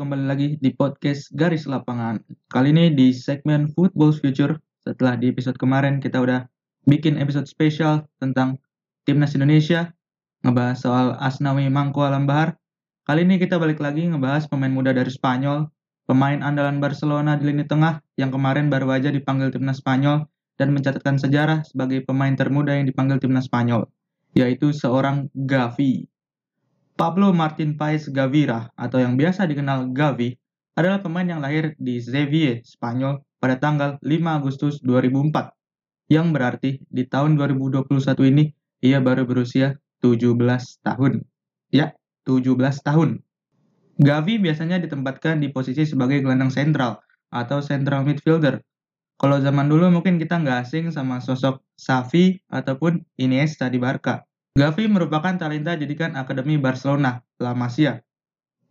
kembali lagi di podcast Garis Lapangan. Kali ini di segmen Football Future. Setelah di episode kemarin kita udah bikin episode spesial tentang Timnas Indonesia, ngebahas soal Asnawi Mangko Alam Bahar. Kali ini kita balik lagi ngebahas pemain muda dari Spanyol, pemain andalan Barcelona di lini tengah yang kemarin baru aja dipanggil Timnas Spanyol dan mencatatkan sejarah sebagai pemain termuda yang dipanggil Timnas Spanyol, yaitu seorang Gavi. Pablo Martin Paes Gavira atau yang biasa dikenal Gavi adalah pemain yang lahir di Sevilla, Spanyol pada tanggal 5 Agustus 2004. Yang berarti di tahun 2021 ini ia baru berusia 17 tahun. Ya, 17 tahun. Gavi biasanya ditempatkan di posisi sebagai gelandang sentral atau central midfielder. Kalau zaman dulu mungkin kita nggak asing sama sosok Xavi ataupun Iniesta di Barca. Gavi merupakan talenta didikan Akademi Barcelona, La Masia.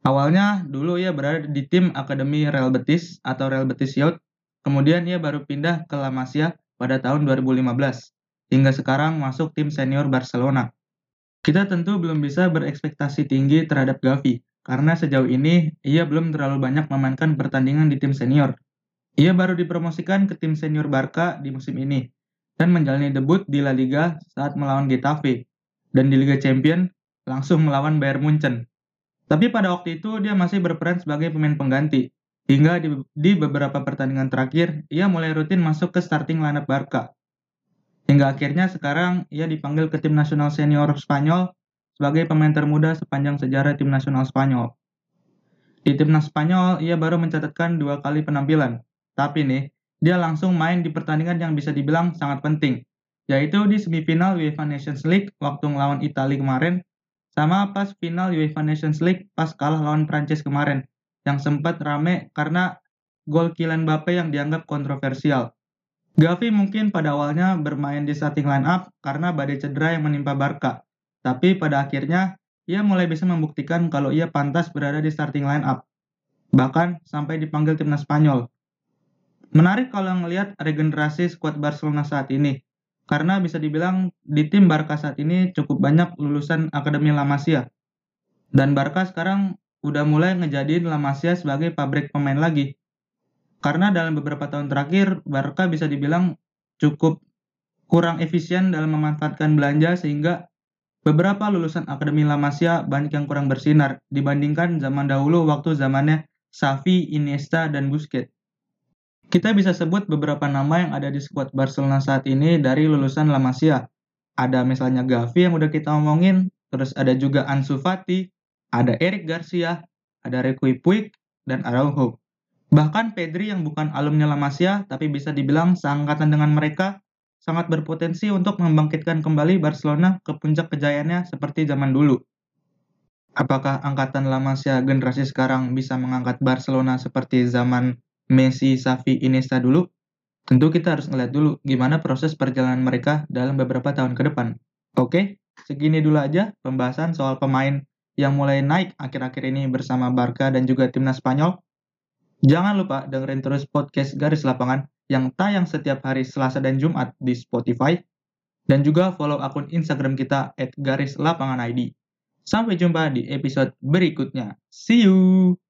Awalnya dulu ia berada di tim Akademi Real Betis atau Real Betis Youth, kemudian ia baru pindah ke La Masia pada tahun 2015, hingga sekarang masuk tim senior Barcelona. Kita tentu belum bisa berekspektasi tinggi terhadap Gavi, karena sejauh ini ia belum terlalu banyak memainkan pertandingan di tim senior. Ia baru dipromosikan ke tim senior Barca di musim ini, dan menjalani debut di La Liga saat melawan Getafe dan di Liga Champion langsung melawan Bayern Munchen. Tapi pada waktu itu dia masih berperan sebagai pemain pengganti. Hingga di, di beberapa pertandingan terakhir, ia mulai rutin masuk ke starting lineup Barca. Hingga akhirnya sekarang ia dipanggil ke tim nasional senior Spanyol sebagai pemain termuda sepanjang sejarah tim nasional Spanyol. Di timnas Spanyol, ia baru mencatatkan dua kali penampilan. Tapi nih, dia langsung main di pertandingan yang bisa dibilang sangat penting, yaitu di semifinal UEFA Nations League waktu ngelawan Italia kemarin, sama pas final UEFA Nations League pas kalah lawan Prancis kemarin, yang sempat rame karena gol Kylian Mbappe yang dianggap kontroversial. Gavi mungkin pada awalnya bermain di starting line up karena badai cedera yang menimpa Barca, tapi pada akhirnya ia mulai bisa membuktikan kalau ia pantas berada di starting line up. Bahkan sampai dipanggil timnas Spanyol. Menarik kalau melihat regenerasi skuad Barcelona saat ini. Karena bisa dibilang di tim Barca saat ini cukup banyak lulusan Akademi La Masia. Dan Barca sekarang udah mulai ngejadiin La Masia sebagai pabrik pemain lagi. Karena dalam beberapa tahun terakhir, Barca bisa dibilang cukup kurang efisien dalam memanfaatkan belanja sehingga beberapa lulusan Akademi La Masia banyak yang kurang bersinar dibandingkan zaman dahulu waktu zamannya Xavi, Iniesta, dan Busquets. Kita bisa sebut beberapa nama yang ada di skuad Barcelona saat ini dari lulusan La Masia. Ada misalnya Gavi yang udah kita omongin, terus ada juga Ansu Fati, ada Eric Garcia, ada Ricky Puig, dan Araujo. Bahkan Pedri yang bukan alumni La Masia, tapi bisa dibilang seangkatan dengan mereka, sangat berpotensi untuk membangkitkan kembali Barcelona ke puncak kejayaannya seperti zaman dulu. Apakah angkatan La Masia generasi sekarang bisa mengangkat Barcelona seperti zaman Messi, Xavi, Iniesta dulu, tentu kita harus ngeliat dulu gimana proses perjalanan mereka dalam beberapa tahun ke depan. Oke, segini dulu aja pembahasan soal pemain yang mulai naik akhir-akhir ini bersama Barca dan juga timnas Spanyol. Jangan lupa dengerin terus podcast Garis Lapangan yang tayang setiap hari Selasa dan Jumat di Spotify. Dan juga follow akun Instagram kita at Garis Lapangan ID. Sampai jumpa di episode berikutnya. See you!